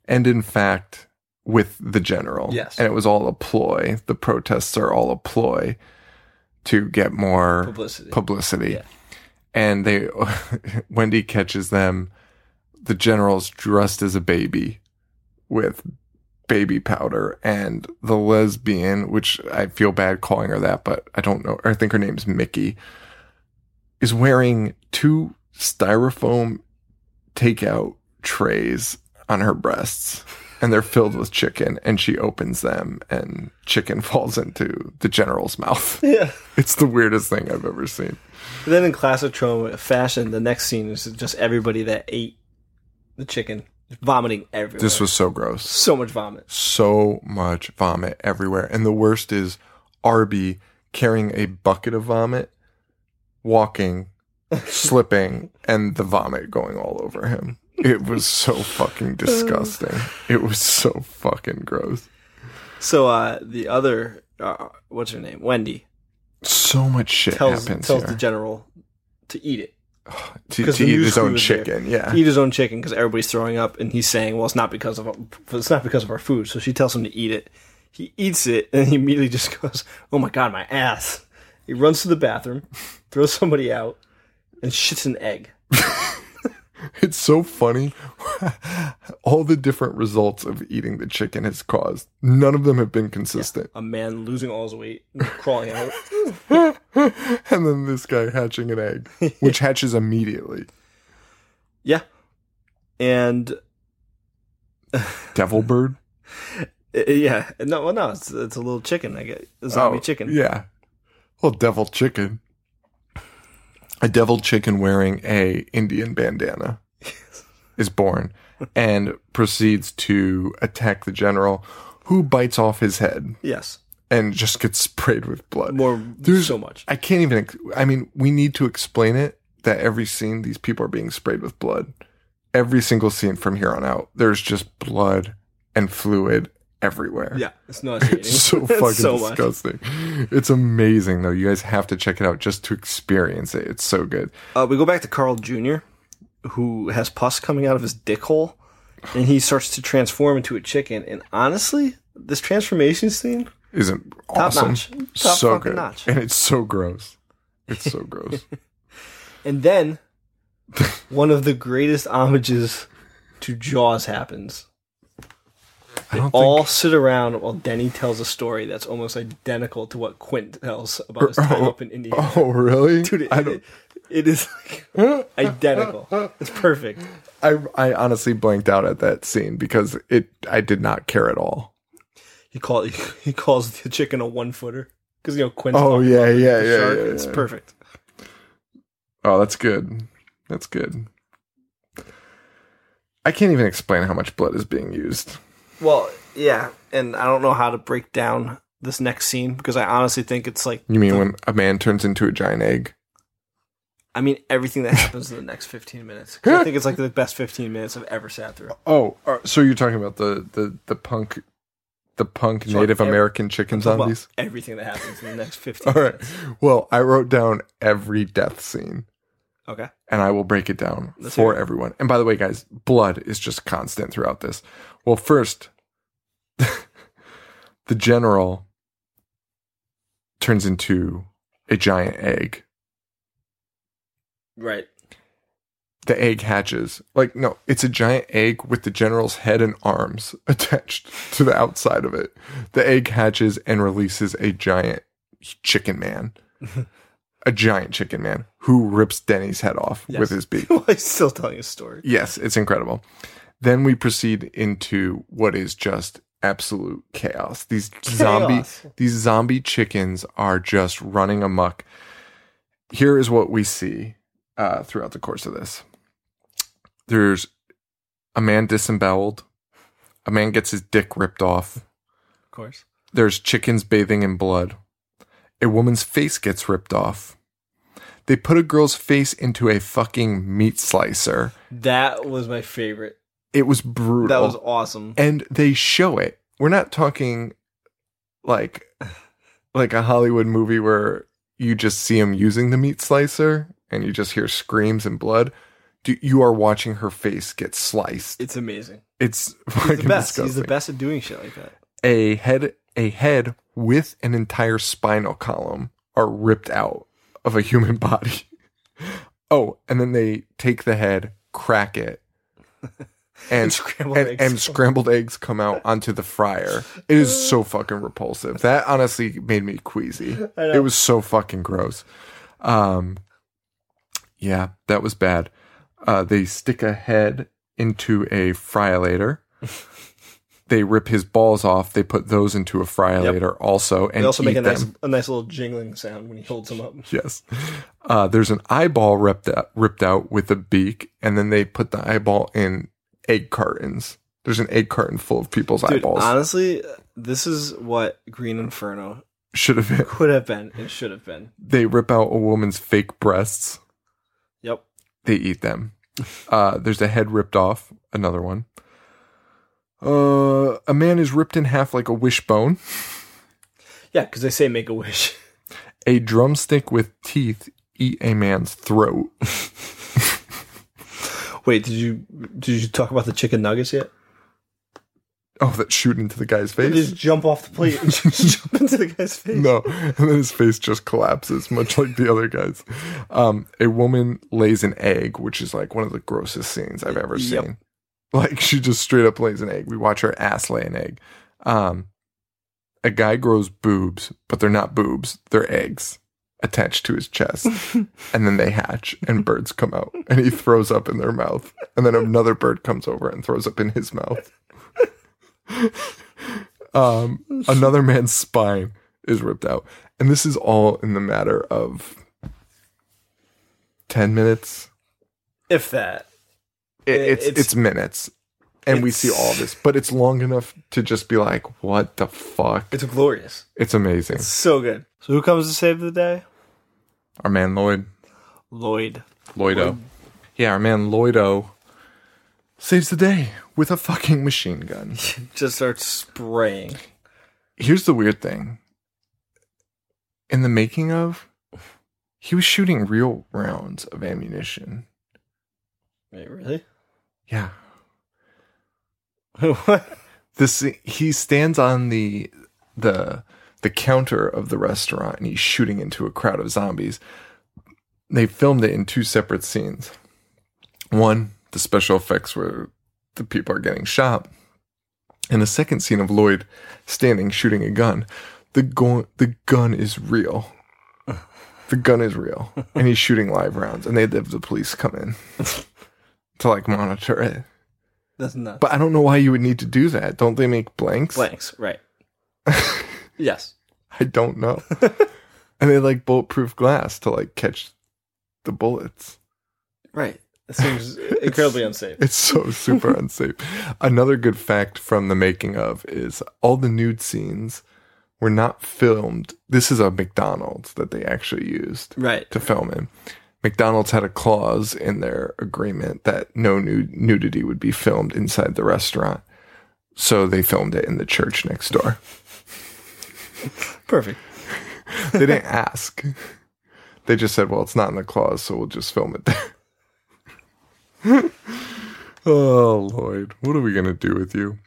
and in fact, with the general. Yes. And it was all a ploy. The protests are all a ploy to get more Publicity. publicity. Yeah. And they Wendy catches them. The general's dressed as a baby with baby powder and the lesbian, which I feel bad calling her that, but I don't know. I think her name's Mickey, is wearing two styrofoam takeout trays on her breasts. And they're filled with chicken, and she opens them, and chicken falls into the general's mouth. Yeah. It's the weirdest thing I've ever seen. then in classic Troma fashion, the next scene is just everybody that ate the chicken vomiting everywhere. This was so gross. so much vomit. So much vomit everywhere. And the worst is Arby carrying a bucket of vomit, walking, slipping, and the vomit going all over him. It was so fucking disgusting. It was so fucking gross. So uh, the other, uh, what's her name, Wendy, So much shit tells happens tells here. the general to eat it, to, to eat his own was there. chicken. Yeah. eat his own chicken because everybody's throwing up, and he's saying, "Well, it's not because of it's not because of our food." So she tells him to eat it. He eats it, and he immediately just goes, "Oh my god, my ass!" He runs to the bathroom, throws somebody out, and shits an egg. It's so funny. All the different results of eating the chicken has caused. None of them have been consistent. A man losing all his weight, crawling out. and then this guy hatching an egg, which hatches immediately. Yeah, and Devil bird? yeah, no, well, no, it's it's a little chicken. I get a zombie Oh, chicken. Yeah. Well, devil chicken. A devil chicken wearing a Indian bandana is born and proceeds to attack the general, who bites off his head Yes, and just gets sprayed with blood. more There's- so much. I can't even. I mean, we need to explain it that every scene these people are being sprayed with blood. Every single scene from here on out, there's just blood and fluid everywhere. Yeah, it's nauseating. It's so fucking so much. disgusting. It's amazing though. You guys have to check it out just to experience it. It's so good. Uh, we go back to Carl Jr., who has pus coming out of his dick hole, and he starts to transform into a chicken. And honestly, this transformation scene, Isn't Top awesome. notch. Top so fucking good. notch. And it's so gross. It's so gross. and then one of the greatest homages to Jaws happens. I don't All think sit around while Denny tells a story that's almost identical to what Quint tells about his time up in oh, India. Oh really? Dude, it, I don't it is like identical. It's perfect. I I honestly blanked out at that scene because it I did not care at all. He call he calls the chicken a one footer because you know Quint's Oh, yeah, yeah, the yeah, shark. yeah, It's yeah. perfect. Oh, that's good. That's good. I can't even explain how much blood is being used. Well, yeah, and I don't know how to break down this next scene because I honestly think it's like You mean when a man turns into a giant egg? I mean everything that happens in the next fifteen minutes. I think it's like the best fifteen minutes I've ever sat through. Oh, uh, so you're talking about the the the punk, the punk Sure, Native ev- American chicken zombies. everything that happens in the next fifteen. All right. minutes. Well, I wrote down every death scene, Okay. and I will break it down Let's for everyone. And by the way, guys, blood is just constant throughout this. Well, first, the general turns into a giant egg. Right. The egg hatches. Like, no, it's a giant egg with the general's head and arms attached to the outside of it. The egg hatches and releases a giant chicken man. a giant chicken man who rips Denny's head off Yes. with his beak. well, he's still telling a story. Yes, it's incredible. Then we proceed into what is just absolute chaos. These zombie these zombie chickens are just running amok. Here is what we see uh, throughout the course of this. There's a man disemboweled. A man gets his dick ripped off. Of course. There's chickens bathing in blood. A woman's face gets ripped off. They put a girl's face into a fucking meat slicer. That was my favorite. It was brutal. That was awesome. and they show it. We're not talking like like a Hollywood movie where you just see him using the meat slicer and you just hear screams and blood. Do, you are watching her face get sliced. It's amazing. It's He's fucking the best. disgusting. He's the best at doing shit like that. A head, a head with an entire spinal column are ripped out of a human body. Oh, and then they take the head, crack it, and scrambled and, eggs and come scrambled eggs come out onto the fryer. It is so fucking repulsive. That honestly made me queasy. It was so fucking gross. Um, yeah, that was bad. Uh, they stick a head into a fryolator. they rip his balls off. They put those into a fryolator also, and They also make a nice, them. a nice little jingling sound when he holds them up. Yes. Uh, there's an eyeball ripped out, ripped out with a beak, and then they put the eyeball in egg cartons. There's an egg carton full of people's Dude, eyeballs. honestly, this is what Green Inferno Should have been. could have been and should have been. They rip out a woman's fake breasts. Yep. They eat them. Uh, there's a head ripped off. Another one. Uh, a man is ripped in half like a wishbone. Yeah, because they say make a wish. A drumstick with teeth eat a man's throat. Wait, did you did you talk about the chicken nuggets yet? Oh, that shoot into the guy's face. just jump off the plate and jump into the guy's face. No, and then his face just collapses, much like the other guys. Um, a woman lays an egg, which is like one of the grossest scenes I've ever Yep. seen. Like she just straight up lays an egg. We watch her ass lay an egg. Um, a guy grows boobs, but they're not boobs; they're eggs attached to his chest, and then they hatch, and birds come out, and he throws up in their mouth, and then another bird comes over and throws up in his mouth. um, another man's spine is ripped out, and this is all in the matter of ten minutes. If that. It, It- it's, it's- it's minutes, and we see all this, but it's long enough to just be like, "What the fuck?" It's glorious. It's amazing. So good. So who comes to save the day? Our man Lloyd, Lloyd. Lloydo, yeah, our man Lloydo saves the day with a fucking machine gun. Just starts spraying. Here's the weird thing: in the making of, he was shooting real rounds of ammunition. Wait, really? Yeah, what? this he stands on the the the counter of the restaurant and he's shooting into a crowd of zombies. They filmed it in two separate scenes. One, the special effects where the people are getting shot. And the second scene of Lloyd standing shooting a gun. The gun the gun is real. The gun is real. And he's shooting live rounds. And they have the police come in to like monitor it. That's nuts. But I don't know why you would need to do that. Don't they make blanks? Blanks, right. yes. I don't know. and they like bulletproof glass to like catch the bullets. Right. It seems incredibly unsafe. It's so super unsafe. Another good fact from the making of is all the nude scenes were not filmed. This is a McDonald's that they actually used Right. to film in. McDonald's had a clause in their agreement that no nude- nudity would be filmed inside the restaurant. So they filmed it in the church next door. Perfect. They didn't ask. They just said, well, it's not in the clause, so we'll just film it there. oh, Lloyd. What are we going to do with you?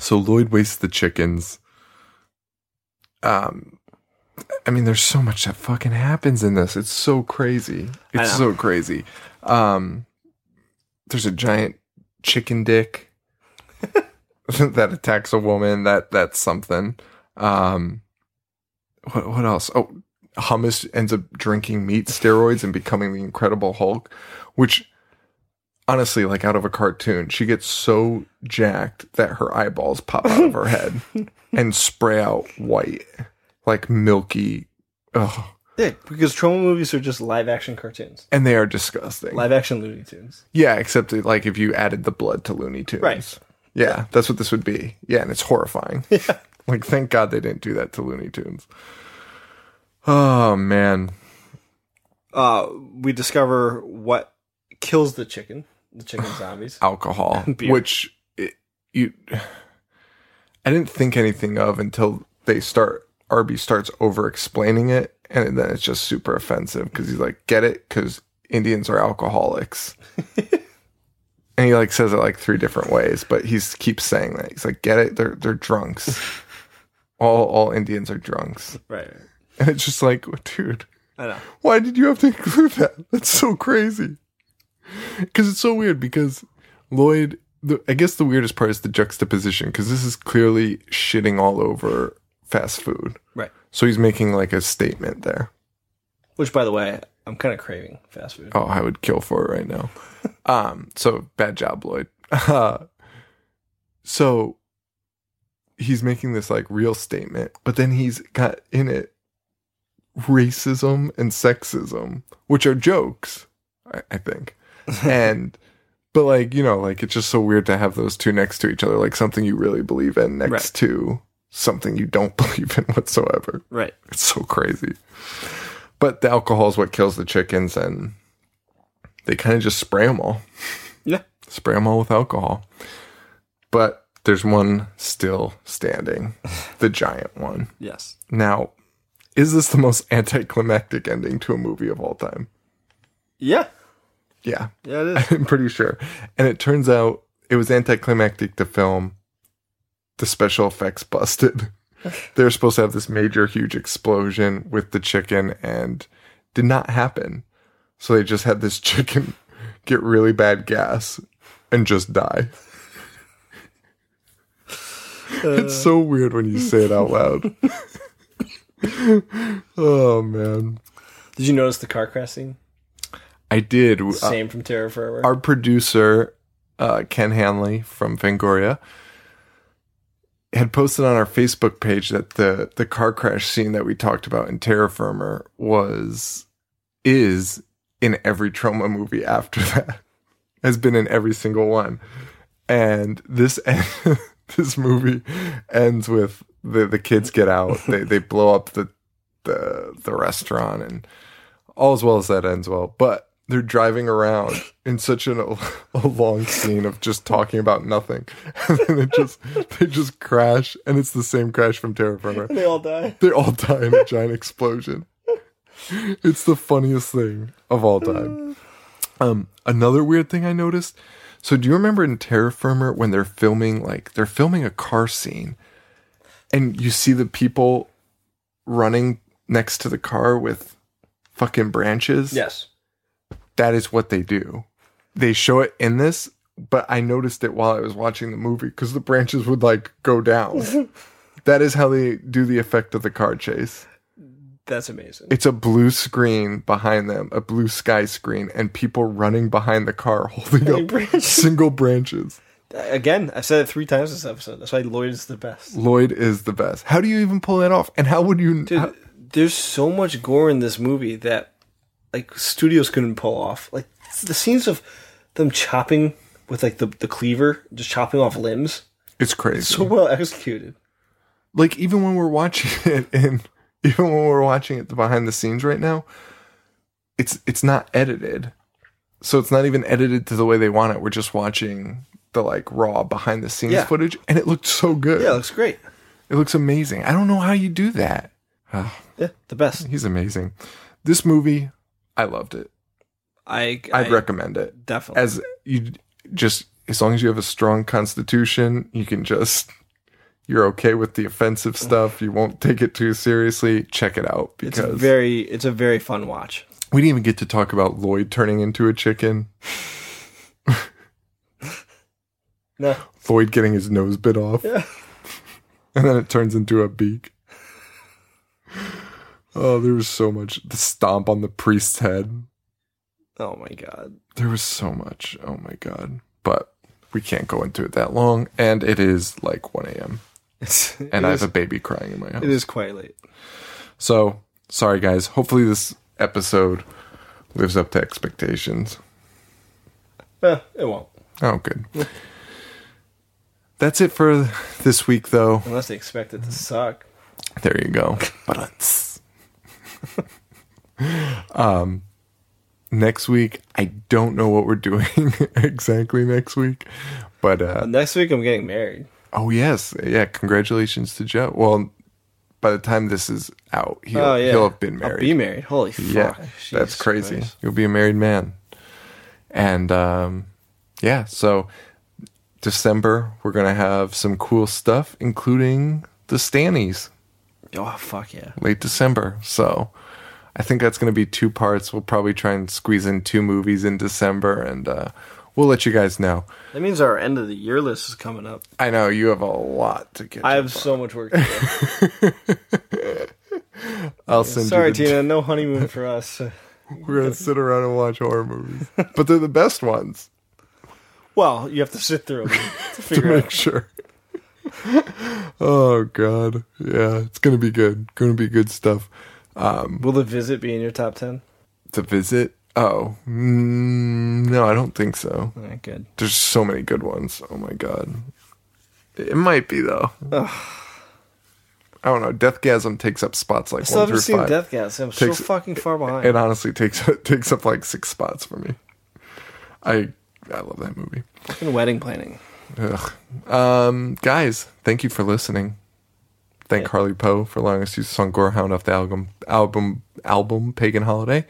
So Lloyd wastes the chickens. Um, I mean, there's so much that fucking happens in this. It's so crazy. It's so crazy. Um, there's a giant chicken dick that attacks a woman. That that's something. Um, what what else? Oh, Hummus ends up drinking meat steroids and becoming the Incredible Hulk, which honestly, like out of a cartoon, she gets so jacked that her eyeballs pop out of her head and spray out white, like milky. Ugh. Yeah, because Troma movies are just live action cartoons. And they are disgusting. Live action Looney Tunes. Yeah, except that, like if you added the blood to Looney Tunes. Right. Yeah, that's what this would be. Yeah, and it's horrifying. Yeah. Like, thank God they didn't do that to Looney Tunes. Oh, man. Uh, we discover what kills the chicken, the chicken zombies. Alcohol, which it, you, I didn't think anything of until they start, Arby starts over explaining it. And then it's just super offensive because he's like, get it? Because Indians are alcoholics. and he like says it like three different ways, but he's keeps saying that. He's like, get it? They're they're drunks. all all Indians are drunks. Right. And it's just like, dude, I know. why did you have to include that? That's so crazy. Because it's so weird. Because Lloyd, the, I guess the weirdest part is the juxtaposition. Because this is clearly shitting all over fast food. Right. So he's making like a statement there. Which, by the way, I'm kind of craving fast food. Oh, I would kill for it right now. um, so bad job, Lloyd. Uh, so he's making this like real statement, but then he's got in it racism and sexism, which are jokes, I, I think. And but like, you know, like it's just so weird to have those two next to each other, like something you really believe in next Right. to something you don't believe in whatsoever. Right. It's so crazy. But the alcohol is what kills the chickens, and they kind of just spray them all. Yeah. Spray them all with alcohol. But there's one still standing, the giant one. Yes. Now, is this the most anticlimactic ending to a movie of all time? Yeah. Yeah, Yeah, it is. I'm pretty sure. And it turns out it was anticlimactic to film. The special effects busted. They're supposed to have this major, huge explosion with the chicken and did not happen. So they just had this chicken get really bad gas and just die. Uh. it's so weird when you say it out loud. oh man. Did you notice the car crash scene? I did. Uh, Same from Terror Firmer. our producer uh, Ken Hanley from Fangoria had posted on our Facebook page that the the car crash scene that we talked about in Terror Firmer was is in every Troma movie after that has been in every single one and this this movie ends with the the kids get out they they blow up the the the restaurant and all as well as that ends well but they're driving around in such an, a long scene of just talking about nothing and then it just they just crash and it's the same crash from Terror Firmer they all die. they all die in a giant explosion. It's the funniest thing of all time. Um, another weird thing I noticed. So, do you remember in Terror Firmer when they're filming, like they're filming a car scene, and you see the people running next to the car with fucking branches? Yes. That is what they do. They show it in this, but I noticed it while I was watching the movie because the branches would like go down. that is how they do the effect of the car chase. That's amazing. It's a blue screen behind them, a blue sky screen, and people running behind the car holding up branches. single branches. Uh, again, I've said it three times this episode. That's why Lloyd is the best. Lloyd is the best. How do you even pull that off? And how would you? Dude, how- there's so much gore in this movie that like studios couldn't pull off. Like the scenes of them chopping with like the, the cleaver, just chopping off limbs. it's crazy. So well executed. like even when we're watching it and even when we're watching it the behind the scenes right now it's it's not edited so it's not even edited to the way they want it we're just watching the like raw behind the scenes Yeah. footage and it looked so good Yeah, it looks great. it looks amazing i don't know how you do that Yeah, the best. he's amazing this movie i loved it I i'd I- recommend it definitely. as you just as long as you have a strong constitution you can just you're okay with the offensive stuff you won't take it too seriously check it out it's because very it's a very fun watch. we didn't even get to talk about lloyd turning into a chicken No. lloyd getting his nose bit off Yeah. and then it turns into a beak oh there was so much the stomp on the priest's head Oh my god. There was so much. Oh my god. But we can't go into it that long. And it is like 1 a.m. And I is- have a baby crying in my house. it is quite late. So sorry guys. Hopefully this episode lives up to expectations. Eh, it won't. Oh good. That's it for this week though. Unless they expect it to suck. There you go. But um next week I don't know what we're doing exactly next week. But uh Next week I'm getting married. Oh yes, yeah. Congratulations to Joe. Well, by the time this is out, he'll oh yeah, he'll have been married. I'll be married. Holy fuck! Yeah, that's crazy. Christ. You'll be a married man. And um, yeah, so December we're gonna have some cool stuff, including the Stannies Oh fuck yeah! late December. So I think that's gonna be two parts. We'll probably try and squeeze in two movies in December, and uh, we'll let you guys know. That means our end of the year list is coming up. I know you have a lot to get. I have so much work to do. I'll send Sorry, you Tina, no honeymoon for us. We're gonna sit around and watch horror movies, but they're the best ones. Well, you have to sit through them to to figure out. make sure. Oh god, yeah, it's gonna be good. Gonna be good stuff. Will the visit be in your top ten? The visit? Oh mm, no, I don't think so. Right, good. There's so many good ones. Oh my god, it might be though. I don't know. Deathgasm takes up spots like I still one haven't through seen five. Death Gas. I'm Takes- so fucking far behind. It honestly takes takes up like six spots for me. I I love that movie. Fucking wedding planning. Ugh. Um, guys, thank you for listening. Thank Harley Poe for allowing us to use the song Gorehound off the album album album Pagan Holiday.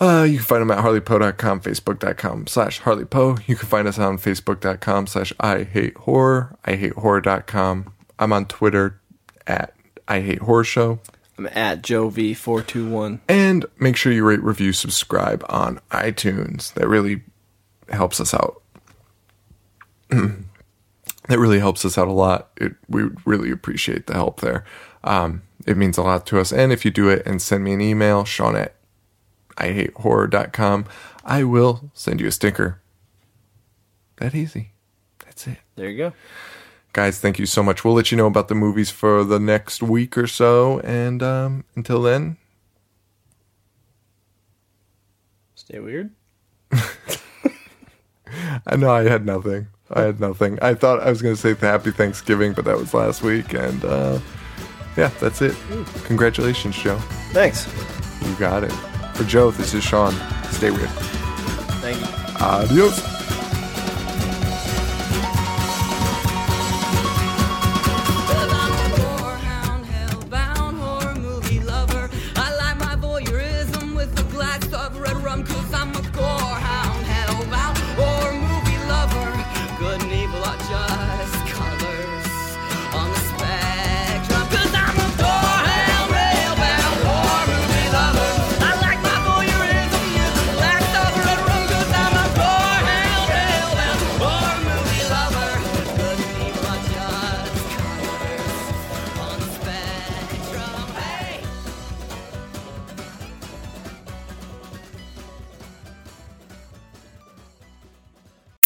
Uh, you can find them at harleypoe.com, facebook.com slash harleypoe. You can find us on facebook.com slash I hate horror, I hate horror.com. I'm on Twitter at I hate horror show. I'm at Joe V four two one. And make sure you rate, review, subscribe on iTunes. That really helps us out. that really helps us out a lot. It, we really appreciate the help there. Um, it means a lot to us. And if you do it and send me an email, Sean at IHateHorror.com, I will send you a sticker. That easy. That's it. There you go. Guys, thank you so much. We'll let you know about the movies for the next week or so. And um, until then, Stay weird. I know I had nothing. I had nothing. I thought I was going to say Happy Thanksgiving, but that was last week. And uh, yeah, that's it. Congratulations, Joe. Thanks. You got it. For Joe, this is Sean. Stay weird. Thank you. Adios.